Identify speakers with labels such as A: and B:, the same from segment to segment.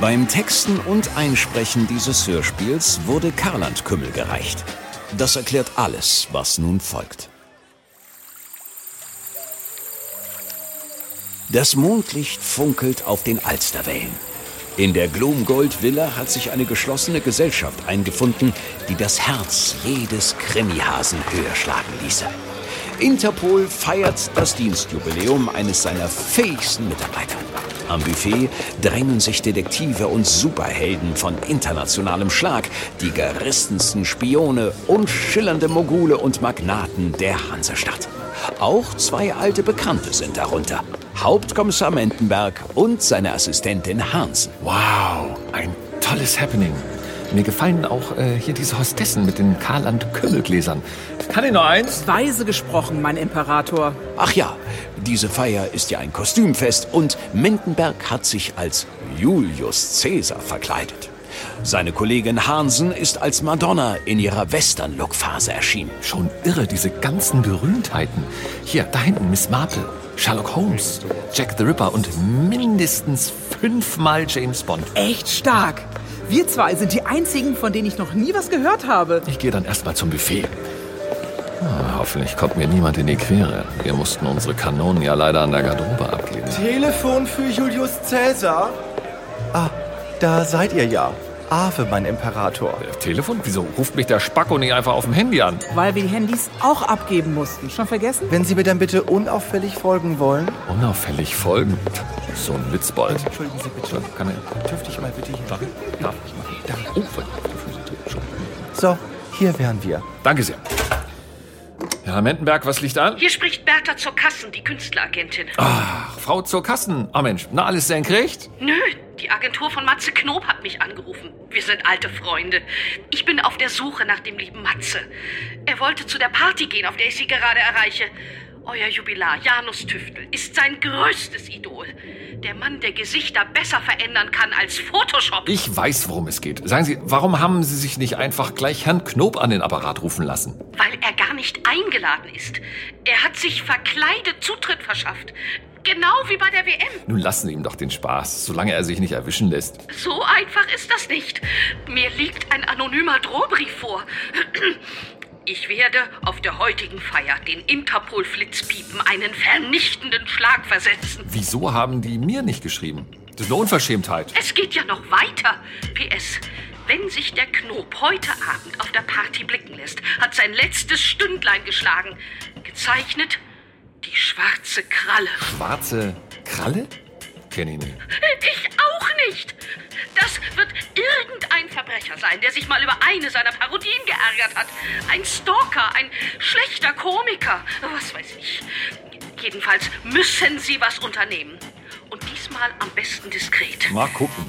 A: Beim Texten und Einsprechen dieses Hörspiels wurde Karland Kümmel gereicht. Das erklärt alles, was nun folgt. Das Mondlicht funkelt auf den Alsterwellen. In der Glomgold-Villa hat sich eine geschlossene Gesellschaft eingefunden, die das Herz jedes Krimihasen höher schlagen ließe. Interpol feiert das Dienstjubiläum eines seiner fähigsten Mitarbeiter. Am Buffet drängen sich Detektive und Superhelden von internationalem Schlag, die geristensten Spione und schillernde Mogule und Magnaten der Hansestadt. Auch zwei alte Bekannte sind darunter. Hauptkommissar Mendenberg und seine Assistentin Hansen.
B: Wow, ein tolles Happening. Mir gefallen auch äh, hier diese Hostessen mit den Karland-Kümmelgläsern. Kann ich noch eins?
C: Weise gesprochen, mein Imperator.
A: Ach ja, diese Feier ist ja ein Kostümfest und Mendenberg hat sich als Julius Caesar verkleidet. Seine Kollegin Hansen ist als Madonna in ihrer Western-Look-Phase erschienen.
B: Schon irre, diese ganzen Berühmtheiten. Hier, da hinten Miss Marple, Sherlock Holmes, Jack the Ripper und mindestens fünfmal James Bond.
C: Echt stark. Wir zwei sind die einzigen, von denen ich noch nie was gehört habe.
B: Ich gehe dann erstmal zum Buffet. Ah, hoffentlich kommt mir niemand in die Quere. Wir mussten unsere Kanonen ja leider an der Garderobe abgeben.
D: Telefon für Julius Caesar? Ah, da seid ihr ja. Ave, mein Imperator.
B: Äh, Telefon? Wieso ruft mich der Spacko nicht einfach auf dem Handy an?
C: Weil wir die Handys auch abgeben mussten. Schon vergessen?
D: Wenn Sie mir dann bitte unauffällig folgen wollen.
B: Unauffällig folgen? So ein Witzbold.
D: Entschuldigen Sie bitte.
B: Kann er,
D: Dürfte ich mal bitte hier?
B: darf, ich- darf ich machen?
D: Danke.
B: Oh, schon.
D: So, hier wären wir.
B: Danke sehr. Herr Mendenberg, was liegt an?
E: Hier spricht Bertha zur Kassen, die Künstleragentin.
B: Ach, Frau zur Kassen. Ah Mensch, na alles senkrecht?
E: Nö, die Agentur von Matze Knob hat mich angerufen. Wir sind alte Freunde. Ich bin auf der Suche nach dem lieben Matze. Er wollte zu der Party gehen, auf der ich Sie gerade erreiche. Euer Jubilar, Janus Tüftel, ist sein größtes Idol. Der Mann, der Gesichter besser verändern kann als Photoshop.
B: Ich weiß, worum es geht. Sagen Sie, warum haben Sie sich nicht einfach gleich Herrn Knob an den Apparat rufen lassen?
E: Weil er gar nicht eingeladen ist. Er hat sich verkleidet Zutritt verschafft. Genau wie bei der WM.
B: Nun lassen Sie ihm doch den Spaß, solange er sich nicht erwischen lässt.
E: So einfach ist das nicht. Mir liegt ein anonymer Drohbrief vor. Ich werde auf der heutigen Feier den Interpol-Flitzpiepen einen vernichtenden Schlag versetzen.
B: Wieso haben die mir nicht geschrieben? Das ist eine Unverschämtheit.
E: Es geht ja noch weiter. PS. Wenn sich der Knob heute Abend auf der Party blicken lässt, hat sein letztes Stündlein geschlagen. Gezeichnet die schwarze Kralle.
B: Schwarze Kralle? Kenn ich nicht.
E: Ich auch nicht. Das wird irgendein Verbrecher sein, der sich mal über eine seiner Parodien geärgert hat. Ein Stalker, ein schlechter Komiker, was weiß ich. Jedenfalls müssen Sie was unternehmen. Und diesmal am besten diskret.
B: Mal gucken.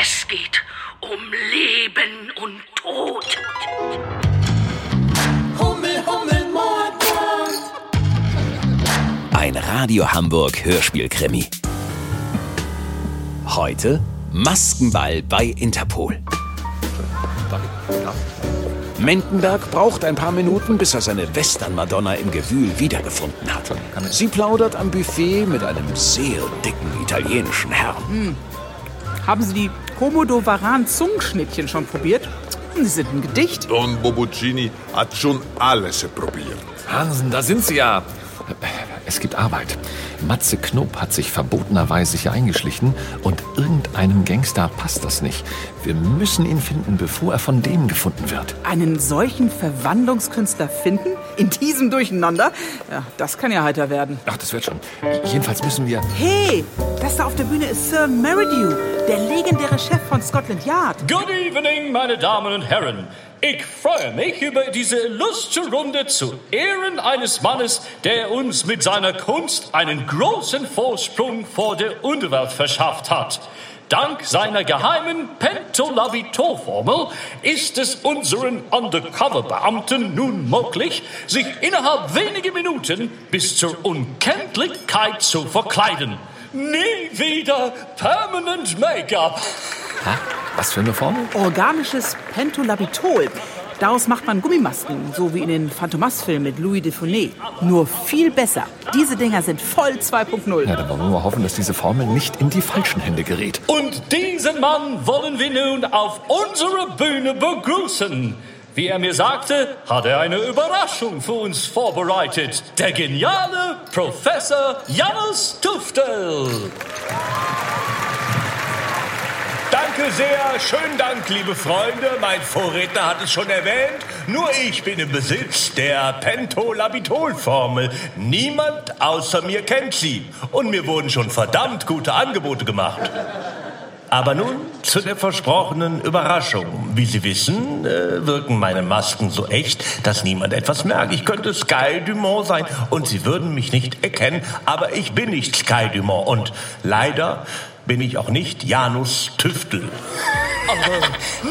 E: Es geht um Leben und Tod.
F: Hummel, Hummel, Mordbrand.
A: Ein Radio Hamburg Hörspielkrimi. Heute Maskenball bei Interpol. Mendenberg braucht ein paar Minuten, bis er seine Western-Madonna im Gewühl wiedergefunden hat. Sie plaudert am Buffet mit einem sehr dicken italienischen Herrn.
C: Haben Sie die Komodo Varan Zungenschnittchen schon probiert? Sie sind ein Gedicht.
G: Don Bobuccini hat schon alles probiert.
B: Hansen, da sind Sie ja. Es gibt Arbeit. Matze Knob hat sich verbotenerweise hier eingeschlichen und irgendeinem Gangster passt das nicht. Wir müssen ihn finden, bevor er von dem gefunden wird.
C: Einen solchen Verwandlungskünstler finden? In diesem Durcheinander? Ja, das kann ja heiter werden.
B: Ach, das wird schon. Jedenfalls müssen wir.
C: Hey, das da auf der Bühne ist Sir Meridew, der legendäre Chef von Scotland Yard.
H: Good evening, meine Damen und Herren. Ich freue mich über diese lustige Runde zu Ehren eines Mannes, der uns mit seiner Kunst einen großen Vorsprung vor der Unterwelt verschafft hat. Dank seiner geheimen Pentolabitor-Formel ist es unseren Undercover-Beamten nun möglich, sich innerhalb weniger Minuten bis zur Unkenntlichkeit zu verkleiden. Nie wieder Permanent Make-up.
B: Was für eine Formel?
C: Organisches Pentolabitol. Daraus macht man Gummimasken, so wie in den Phantomas-Filmen mit Louis de Funès. Nur viel besser. Diese Dinger sind voll 2.0.
B: Ja, dann wollen wir mal hoffen, dass diese Formel nicht in die falschen Hände gerät.
H: Und diesen Mann wollen wir nun auf unserer Bühne begrüßen. Wie er mir sagte, hat er eine Überraschung für uns vorbereitet. Der geniale Professor Janus Tuftel.
I: Danke sehr, schönen Dank, liebe Freunde. Mein Vorredner hat es schon erwähnt. Nur ich bin im Besitz der Pentolabitol-Formel. Niemand außer mir kennt sie. Und mir wurden schon verdammt gute Angebote gemacht. Aber nun zu der versprochenen Überraschung. Wie Sie wissen, äh, wirken meine Masken so echt, dass niemand etwas merkt. Ich könnte Sky Dumont sein und Sie würden mich nicht erkennen, aber ich bin nicht Sky Dumont und leider bin ich auch nicht Janus Tüftel.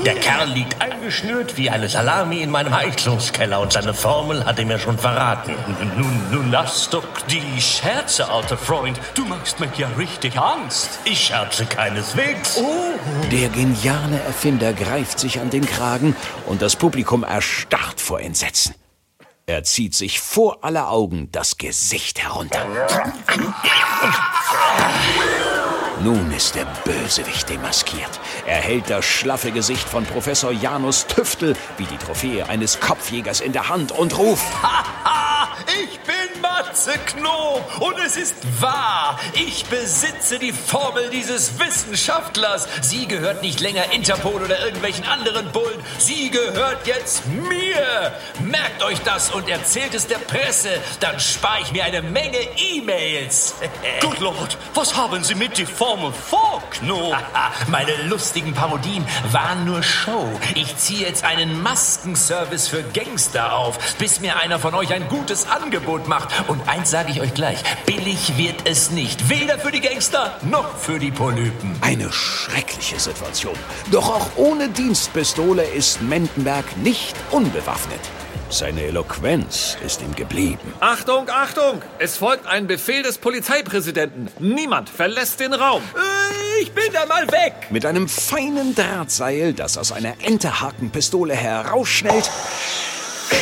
I: Der Kerl liegt eingeschnürt wie eine Salami in meinem Heizungskeller und seine Formel hat er mir schon verraten.
H: Nun, nun lass doch die Scherze, alter Freund. Du machst mir ja richtig Angst.
I: Ich scherze keineswegs.
A: Der geniale Erfinder greift sich an den Kragen und das Publikum erstarrt vor Entsetzen. Er zieht sich vor aller Augen das Gesicht herunter. Nun ist der Bösewicht demaskiert. Er hält das schlaffe Gesicht von Professor Janus Tüftel wie die Trophäe eines Kopfjägers in der Hand und ruft:
I: Haha, ich bin Matze Knob und es ist wahr. Ich besitze die Formel dieses Wissenschaftlers. Sie gehört nicht länger Interpol oder irgendwelchen anderen Bullen. Sie gehört jetzt mir. Merkt euch das und erzählt es der Presse. Dann spare ich mir eine Menge E-Mails.
H: Good Lord, was haben Sie mit die Formel vor, Knob?
I: Meine lustigen Parodien waren nur Show. Ich ziehe jetzt einen Maskenservice für Gangster auf, bis mir einer von euch ein gutes Angebot macht. Und eins sage ich euch gleich, billig wird es nicht. Weder für die Gangster noch für die Polypen.
A: Eine schreckliche Situation. Doch auch ohne Dienstpistole ist Mendenberg nicht unbewaffnet. Seine Eloquenz ist ihm geblieben.
B: Achtung, Achtung! Es folgt ein Befehl des Polizeipräsidenten. Niemand verlässt den Raum.
I: Ich bin da mal weg.
A: Mit einem feinen Drahtseil, das aus einer Enterhakenpistole herausschnellt,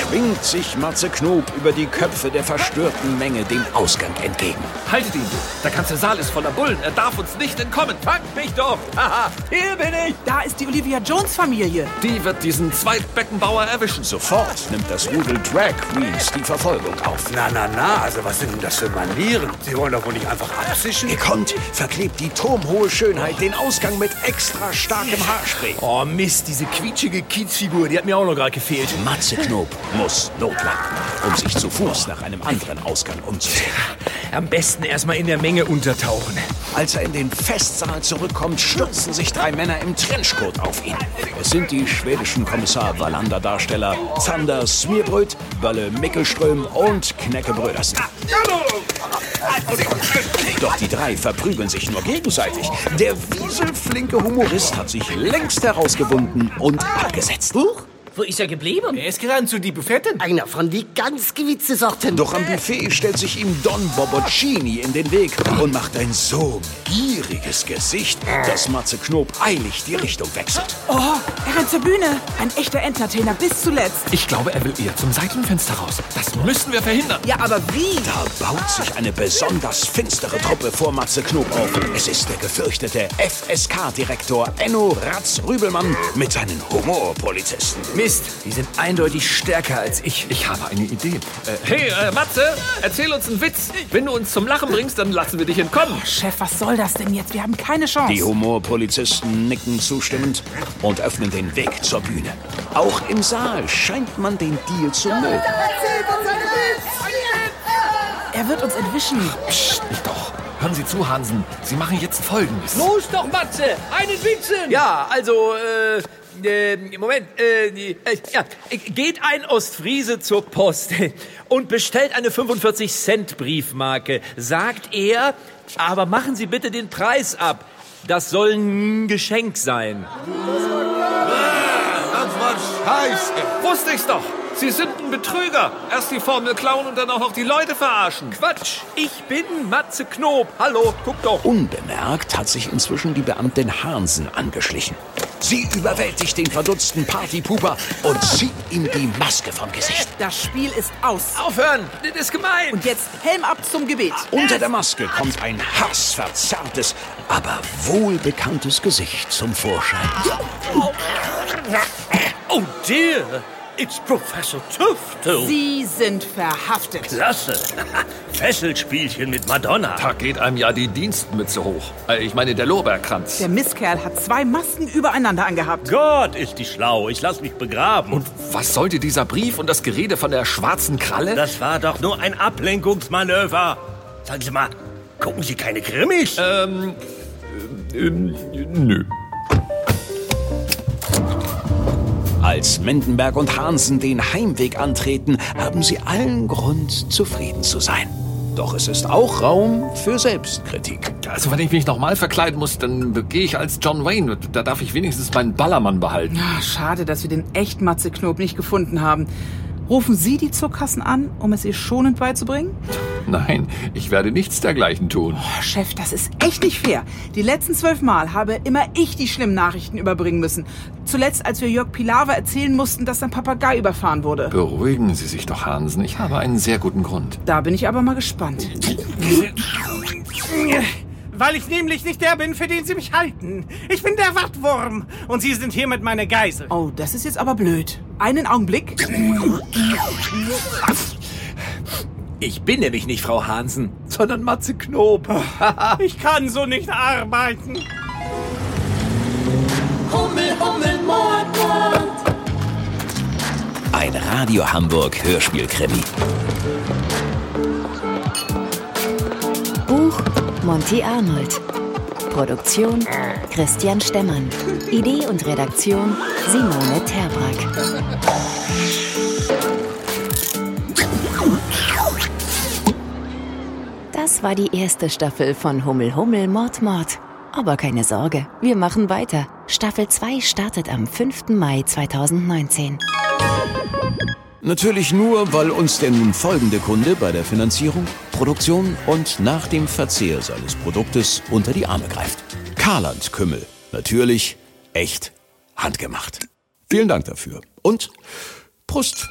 A: schwingt sich Matze Knob über die Köpfe der verstörten Menge dem Ausgang entgegen.
B: Haltet ihn! Der ganze Saal ist voller Bullen. Er darf uns nicht entkommen.
I: Fangt mich doch. Haha, hier bin ich.
C: Da ist die Olivia Jones Familie.
B: Die wird diesen Zweitbeckenbauer erwischen.
A: Sofort nimmt das Rudel Drag Queens die Verfolgung auf.
J: Na, na, na, also was sind denn das für Manieren? Sie wollen doch wohl nicht einfach abzischen?
A: Gekonnt verklebt die turmhohe Schönheit den Ausgang mit extra starkem Haarspray.
J: Oh Mist, diese quietschige Kiezfigur, die hat mir auch noch gerade gefehlt.
A: Matze Knob muss notlanden, um sich zu Fuß nach einem anderen Ausgang umzusehen.
J: Am besten erstmal in der Menge untertauchen.
A: Als er in den Festsaal zurückkommt, stürzen sich drei Männer im Trenchcoat auf ihn. Es sind die schwedischen Kommissar Wallander-Darsteller Zander Smirbröt, Bölle Mickelström und Knecke Brödersen. Doch die drei verprügeln sich nur gegenseitig. Der wieselflinke Humorist hat sich längst herausgewunden und abgesetzt.
K: Wo ist er geblieben?
J: Er ist gerade zu die Buffetten.
K: Einer von die ganz gewitze Sorten.
A: Doch am Buffet stellt sich ihm Don Boboccini in den Weg und macht ein so gieriges Gesicht, dass Matze Knob eilig die Richtung wechselt.
C: Oh, er rennt zur Bühne. Ein echter Entertainer bis zuletzt.
B: Ich glaube, er will eher zum Seitenfenster raus. Das müssen wir verhindern.
C: Ja, aber wie?
A: Da baut sich eine besonders finstere Truppe vor Matze Knob auf. Es ist der gefürchtete FSK-Direktor Enno Ratz-Rübelmann mit seinen Humorpolizisten.
J: Mist, die sind eindeutig stärker als ich.
B: Ich habe eine Idee. Äh, hey, äh, Matze, erzähl uns einen Witz. Wenn du uns zum Lachen bringst, dann lassen wir dich entkommen.
C: Chef, was soll das denn jetzt? Wir haben keine Chance.
A: Die Humorpolizisten nicken zustimmend und öffnen den Weg zur Bühne. Auch im Saal scheint man den Deal zu mögen.
C: er wird uns entwischen.
B: Psst, nicht doch. Hören Sie zu, Hansen. Sie machen jetzt Folgendes.
K: Los doch, Matze! Einen Witzen!
J: Ja, also, äh, äh, Moment, äh, äh, ja, geht ein Ostfriese zur Post und bestellt eine 45 Cent Briefmarke. Sagt er, aber machen Sie bitte den Preis ab. Das soll ein Geschenk sein.
G: Das war scheiße.
B: Wusste ich's doch. Sie sind ein Betrüger. Erst die Formel klauen und dann auch noch die Leute verarschen.
J: Quatsch, ich bin Matze Knob. Hallo, guck doch.
A: Unbemerkt hat sich inzwischen die Beamtin Hansen angeschlichen. Sie überwältigt den verdutzten Partypuper und zieht ihm die Maske vom Gesicht.
C: Das Spiel ist aus.
J: Aufhören! Das ist gemein!
C: Und jetzt Helm ab zum Gebet.
A: Unter der Maske kommt ein hassverzerrtes, aber wohlbekanntes Gesicht zum Vorschein.
I: Oh dear, it's Professor Tufto.
C: Sie sind verhaftet.
I: Klasse. Fesselspielchen mit Madonna.
B: Da geht einem ja die Dienstmütze hoch. Äh, Ich meine, der Lorbeerkranz.
C: Der Misskerl hat zwei Masken übereinander angehabt.
I: Gott, ist die schlau. Ich lass mich begraben.
B: Und was sollte dieser Brief und das Gerede von der schwarzen Kralle?
I: das war doch nur ein Ablenkungsmanöver. Sagen Sie mal, gucken Sie keine Krimis?
B: ähm, ähm, nö.
A: Als Mendenberg und Hansen den Heimweg antreten, haben sie allen Grund, zufrieden zu sein. Doch es ist auch Raum für Selbstkritik.
B: Also wenn ich mich nochmal verkleiden muss, dann gehe ich als John Wayne. Da darf ich wenigstens meinen Ballermann behalten.
C: Ah, schade, dass wir den echt Matze Knob nicht gefunden haben. Rufen Sie die Zuckkassen an, um es ihr schonend beizubringen?
B: Nein, ich werde nichts dergleichen tun.
C: Oh, Chef, das ist echt nicht fair. Die letzten zwölf Mal habe immer ich die schlimmen Nachrichten überbringen müssen. Zuletzt, als wir Jörg Pilawa erzählen mussten, dass sein Papagei überfahren wurde.
B: Beruhigen Sie sich doch, Hansen. Ich habe einen sehr guten Grund.
C: Da bin ich aber mal gespannt.
L: Weil ich nämlich nicht der bin, für den Sie mich halten. Ich bin der Wattwurm und Sie sind hiermit meine Geisel.
C: Oh, das ist jetzt aber blöd. Einen Augenblick.
J: Ich bin nämlich nicht Frau Hansen, sondern Matze Knob.
L: Ich kann so nicht arbeiten.
F: Hummel, Hummel, Mord, Mord.
A: Ein Radio Hamburg Hörspielkrimi.
M: Buch Monty Arnold. Produktion Christian Stemmann. Idee und Redaktion Simone Terbrack. Das war die erste Staffel von Hummel Hummel Mord Mord. Aber keine Sorge, wir machen weiter. Staffel 2 startet am 5. Mai 2019.
A: Natürlich nur, weil uns der nun folgende Kunde bei der Finanzierung, Produktion und nach dem Verzehr seines Produktes unter die Arme greift. Karland Kümmel. Natürlich, echt, handgemacht. Vielen Dank dafür. Und Prost.